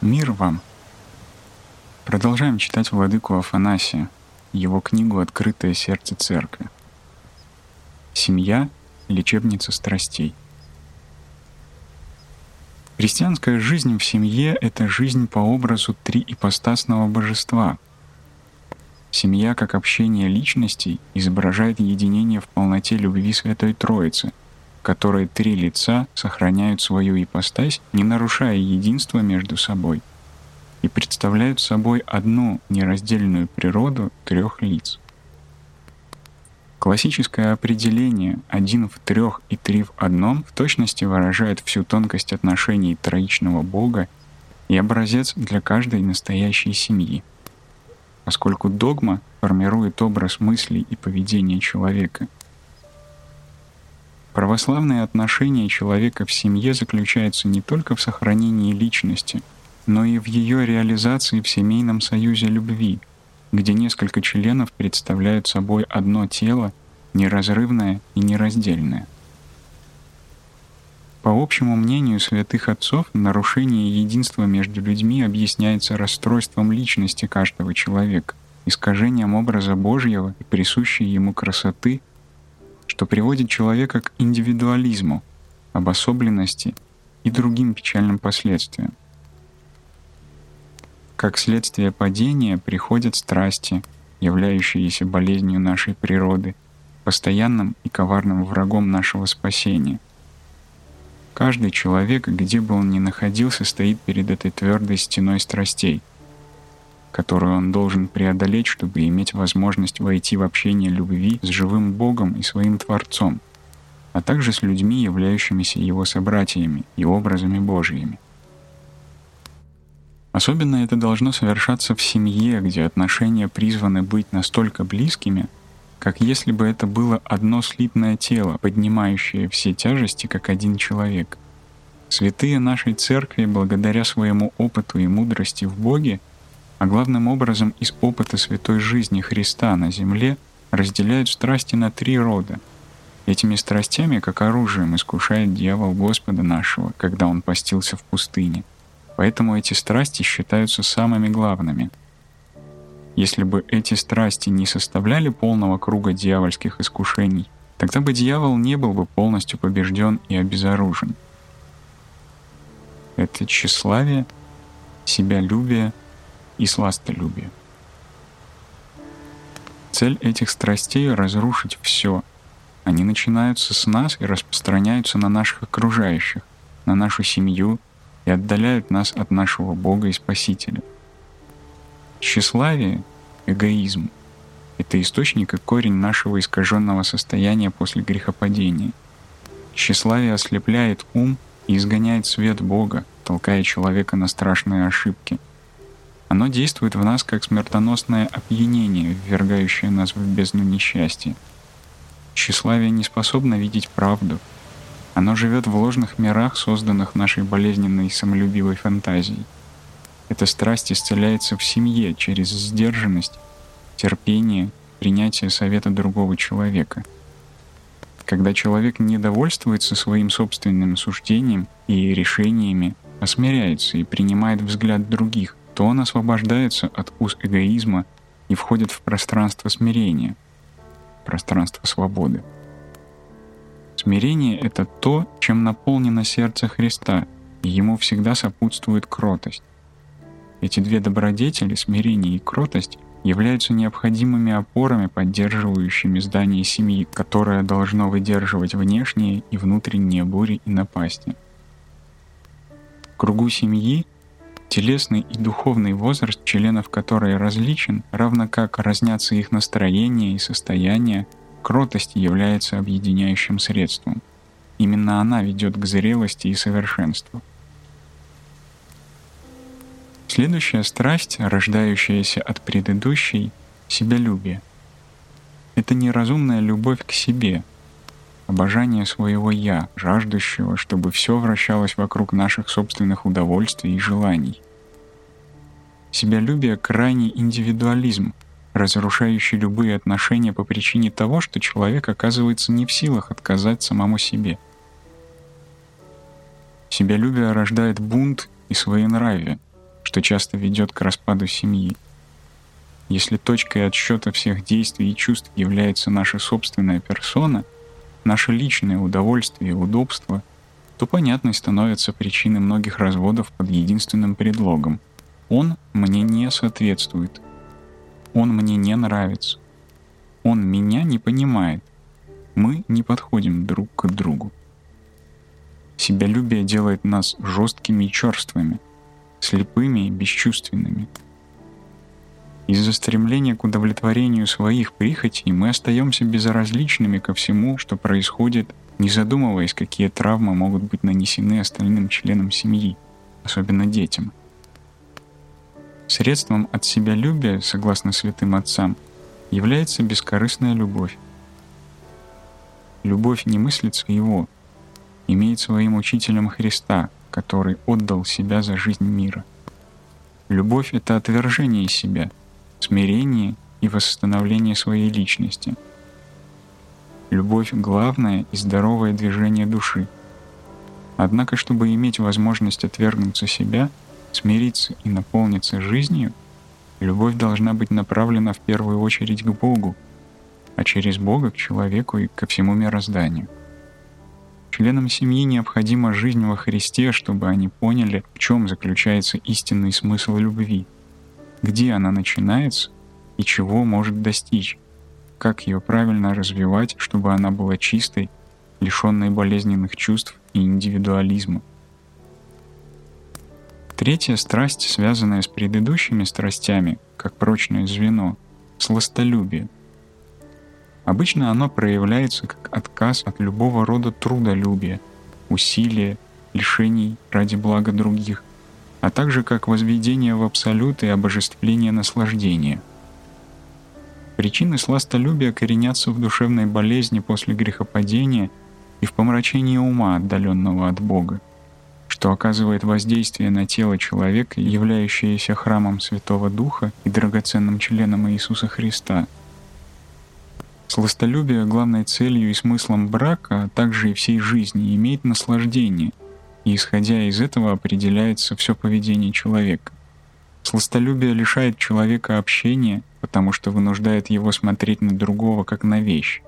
Мир вам! Продолжаем читать Владыку Афанасия, его книгу «Открытое сердце церкви». Семья — лечебница страстей. Христианская жизнь в семье — это жизнь по образу триипостасного божества. Семья, как общение личностей, изображает единение в полноте любви Святой Троицы — которой три лица сохраняют свою ипостась, не нарушая единства между собой, и представляют собой одну нераздельную природу трех лиц. Классическое определение «один в трех и три в одном» в точности выражает всю тонкость отношений троичного Бога и образец для каждой настоящей семьи. Поскольку догма формирует образ мыслей и поведения человека — Православное отношение человека в семье заключается не только в сохранении личности, но и в ее реализации в семейном союзе любви, где несколько членов представляют собой одно тело, неразрывное и нераздельное. По общему мнению святых отцов, нарушение единства между людьми объясняется расстройством личности каждого человека, искажением образа Божьего и присущей ему красоты что приводит человека к индивидуализму, обособленности и другим печальным последствиям. Как следствие падения приходят страсти, являющиеся болезнью нашей природы, постоянным и коварным врагом нашего спасения. Каждый человек, где бы он ни находился, стоит перед этой твердой стеной страстей — которую он должен преодолеть, чтобы иметь возможность войти в общение любви с живым Богом и своим Творцом, а также с людьми, являющимися его собратьями и образами Божьими. Особенно это должно совершаться в семье, где отношения призваны быть настолько близкими, как если бы это было одно слитное тело, поднимающее все тяжести, как один человек. Святые нашей Церкви, благодаря своему опыту и мудрости в Боге, а главным образом из опыта святой жизни Христа на земле разделяют страсти на три рода. Этими страстями, как оружием, искушает дьявол Господа нашего, когда он постился в пустыне. Поэтому эти страсти считаются самыми главными. Если бы эти страсти не составляли полного круга дьявольских искушений, тогда бы дьявол не был бы полностью побежден и обезоружен. Это тщеславие, себялюбие — и сластолюбие. Цель этих страстей — разрушить все. Они начинаются с нас и распространяются на наших окружающих, на нашу семью и отдаляют нас от нашего Бога и Спасителя. Тщеславие — эгоизм. Это источник и корень нашего искаженного состояния после грехопадения. Тщеславие ослепляет ум и изгоняет свет Бога, толкая человека на страшные ошибки — оно действует в нас как смертоносное опьянение, ввергающее нас в бездну несчастья. Тщеславие не способно видеть правду. Оно живет в ложных мирах, созданных нашей болезненной самолюбивой фантазией. Эта страсть исцеляется в семье через сдержанность, терпение, принятие совета другого человека. Когда человек не довольствуется своим собственным суждением и решениями, а смиряется и принимает взгляд других, то он освобождается от уз эгоизма и входит в пространство смирения, пространство свободы. Смирение — это то, чем наполнено сердце Христа, и ему всегда сопутствует кротость. Эти две добродетели, смирение и кротость, являются необходимыми опорами, поддерживающими здание семьи, которое должно выдерживать внешние и внутренние бури и напасти. В кругу семьи Телесный и духовный возраст членов которой различен, равно как разнятся их настроение и состояние, кротость является объединяющим средством. Именно она ведет к зрелости и совершенству. Следующая страсть, рождающаяся от предыдущей — себялюбие. Это неразумная любовь к себе — обожание своего «я», жаждущего, чтобы все вращалось вокруг наших собственных удовольствий и желаний. Себялюбие — крайний индивидуализм, разрушающий любые отношения по причине того, что человек оказывается не в силах отказать самому себе. Себялюбие рождает бунт и своенравие, что часто ведет к распаду семьи. Если точкой отсчета всех действий и чувств является наша собственная персона, наше личное удовольствие и удобство, то понятной становится причиной многих разводов под единственным предлогом. Он мне не соответствует. Он мне не нравится. Он меня не понимает. Мы не подходим друг к другу. Себялюбие делает нас жесткими и черствыми, слепыми и бесчувственными. Из-за стремления к удовлетворению своих прихотей мы остаемся безразличными ко всему, что происходит, не задумываясь, какие травмы могут быть нанесены остальным членам семьи, особенно детям. Средством от себя любия, согласно святым отцам, является бескорыстная любовь. Любовь не мыслится его, имеет своим учителем Христа, который отдал себя за жизнь мира. Любовь — это отвержение себя, смирение и восстановление своей личности. Любовь — главное и здоровое движение души. Однако, чтобы иметь возможность отвергнуться себя, смириться и наполниться жизнью, любовь должна быть направлена в первую очередь к Богу, а через Бога к человеку и ко всему мирозданию. Членам семьи необходима жизнь во Христе, чтобы они поняли, в чем заключается истинный смысл любви, где она начинается и чего может достичь, как ее правильно развивать, чтобы она была чистой, лишенной болезненных чувств и индивидуализма. Третья страсть, связанная с предыдущими страстями, как прочное звено, сластолюбие – Обычно оно проявляется как отказ от любого рода трудолюбия, усилия, лишений ради блага других, а также как возведение в абсолют и обожествление наслаждения. Причины сластолюбия коренятся в душевной болезни после грехопадения и в помрачении ума, отдаленного от Бога, что оказывает воздействие на тело человека, являющееся храмом Святого Духа и драгоценным членом Иисуса Христа – Сластолюбие главной целью и смыслом брака, а также и всей жизни, имеет наслаждение, и исходя из этого определяется все поведение человека. Сластолюбие лишает человека общения, потому что вынуждает его смотреть на другого как на вещь.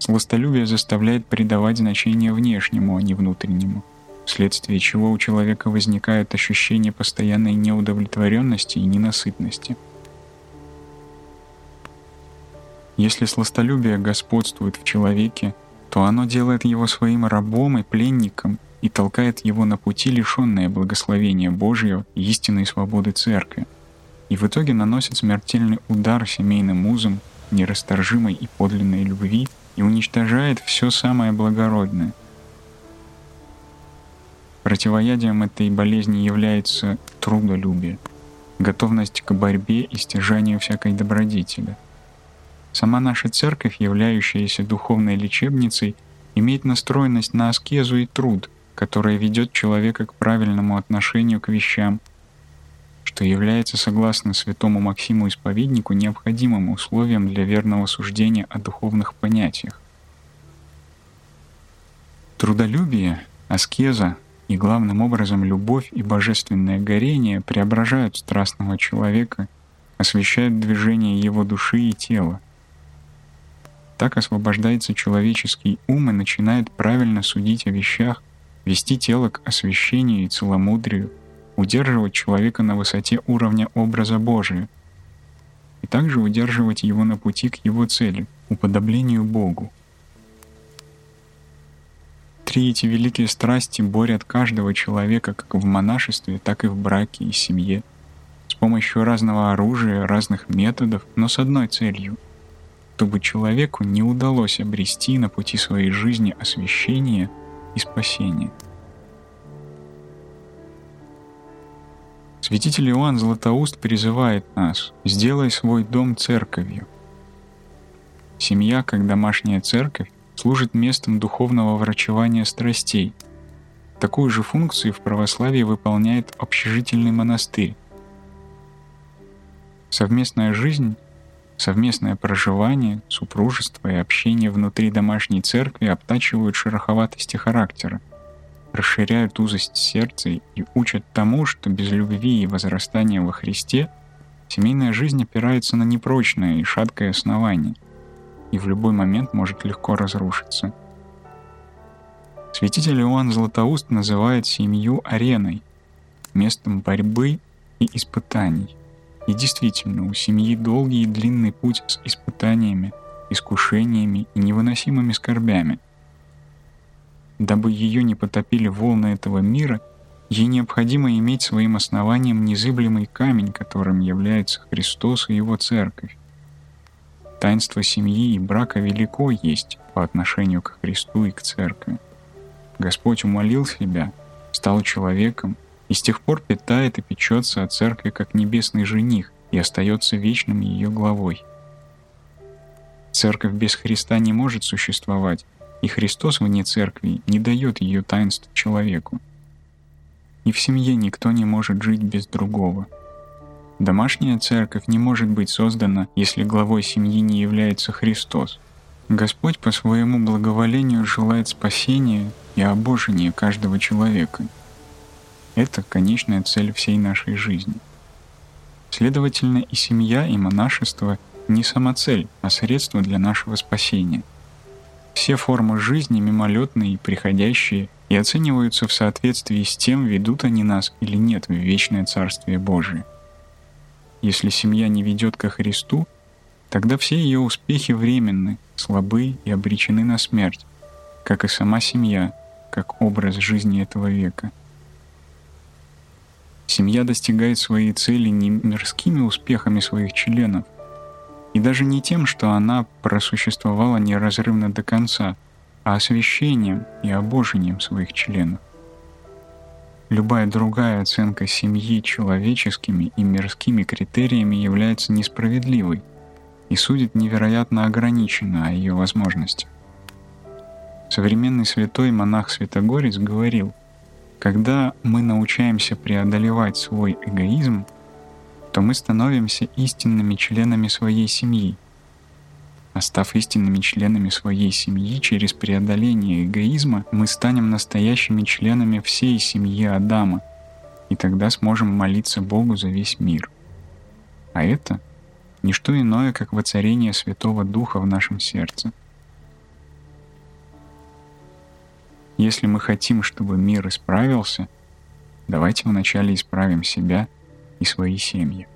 Сластолюбие заставляет придавать значение внешнему, а не внутреннему, вследствие чего у человека возникает ощущение постоянной неудовлетворенности и ненасытности – Если сластолюбие господствует в человеке, то оно делает его своим рабом и пленником и толкает его на пути, лишенные благословения Божьего и истинной свободы Церкви, и в итоге наносит смертельный удар семейным узам нерасторжимой и подлинной любви и уничтожает все самое благородное. Противоядием этой болезни является трудолюбие, готовность к борьбе и стяжанию всякой добродетели – Сама наша церковь, являющаяся духовной лечебницей, имеет настроенность на аскезу и труд, которая ведет человека к правильному отношению к вещам, что является, согласно святому Максиму Исповеднику, необходимым условием для верного суждения о духовных понятиях. Трудолюбие, аскеза и главным образом любовь и божественное горение преображают страстного человека, освещают движение его души и тела, так освобождается человеческий ум и начинает правильно судить о вещах, вести тело к освящению и целомудрию, удерживать человека на высоте уровня образа Божия и также удерживать его на пути к его цели — уподоблению Богу. Три эти великие страсти борят каждого человека как в монашестве, так и в браке и семье, с помощью разного оружия, разных методов, но с одной целью — чтобы человеку не удалось обрести на пути своей жизни освящение и спасение. Святитель Иоанн Златоуст призывает нас «Сделай свой дом церковью». Семья, как домашняя церковь, служит местом духовного врачевания страстей. Такую же функцию в православии выполняет общежительный монастырь. Совместная жизнь Совместное проживание, супружество и общение внутри домашней церкви обтачивают шероховатости характера, расширяют узость сердца и учат тому, что без любви и возрастания во Христе семейная жизнь опирается на непрочное и шаткое основание и в любой момент может легко разрушиться. Святитель Иоанн Златоуст называет семью ареной, местом борьбы и испытаний. И действительно, у семьи долгий и длинный путь с испытаниями, искушениями и невыносимыми скорбями. Дабы ее не потопили волны этого мира, ей необходимо иметь своим основанием незыблемый камень, которым является Христос и Его Церковь. Таинство семьи и брака велико есть по отношению к Христу и к Церкви. Господь умолил себя, стал человеком и с тех пор питает и печется о церкви как небесный жених и остается вечным ее главой. Церковь без Христа не может существовать, и Христос вне церкви не дает ее таинств человеку. И в семье никто не может жить без другого. Домашняя церковь не может быть создана, если главой семьи не является Христос. Господь по своему благоволению желает спасения и обожения каждого человека — это конечная цель всей нашей жизни. Следовательно, и семья, и монашество не сама цель, а средство для нашего спасения. Все формы жизни мимолетные и приходящие и оцениваются в соответствии с тем, ведут они нас или нет в вечное Царствие Божие. Если семья не ведет ко Христу, тогда все ее успехи временны, слабы и обречены на смерть, как и сама семья, как образ жизни этого века — Семья достигает своей цели не мирскими успехами своих членов, и даже не тем, что она просуществовала неразрывно до конца, а освящением и обожением своих членов. Любая другая оценка семьи человеческими и мирскими критериями является несправедливой и судит невероятно ограниченно о ее возможностях. Современный святой монах Святогорец говорил – когда мы научаемся преодолевать свой эгоизм, то мы становимся истинными членами своей семьи. А став истинными членами своей семьи через преодоление эгоизма, мы станем настоящими членами всей семьи Адама, и тогда сможем молиться Богу за весь мир. А это — не что иное, как воцарение Святого Духа в нашем сердце — Если мы хотим, чтобы мир исправился, давайте вначале исправим себя и свои семьи.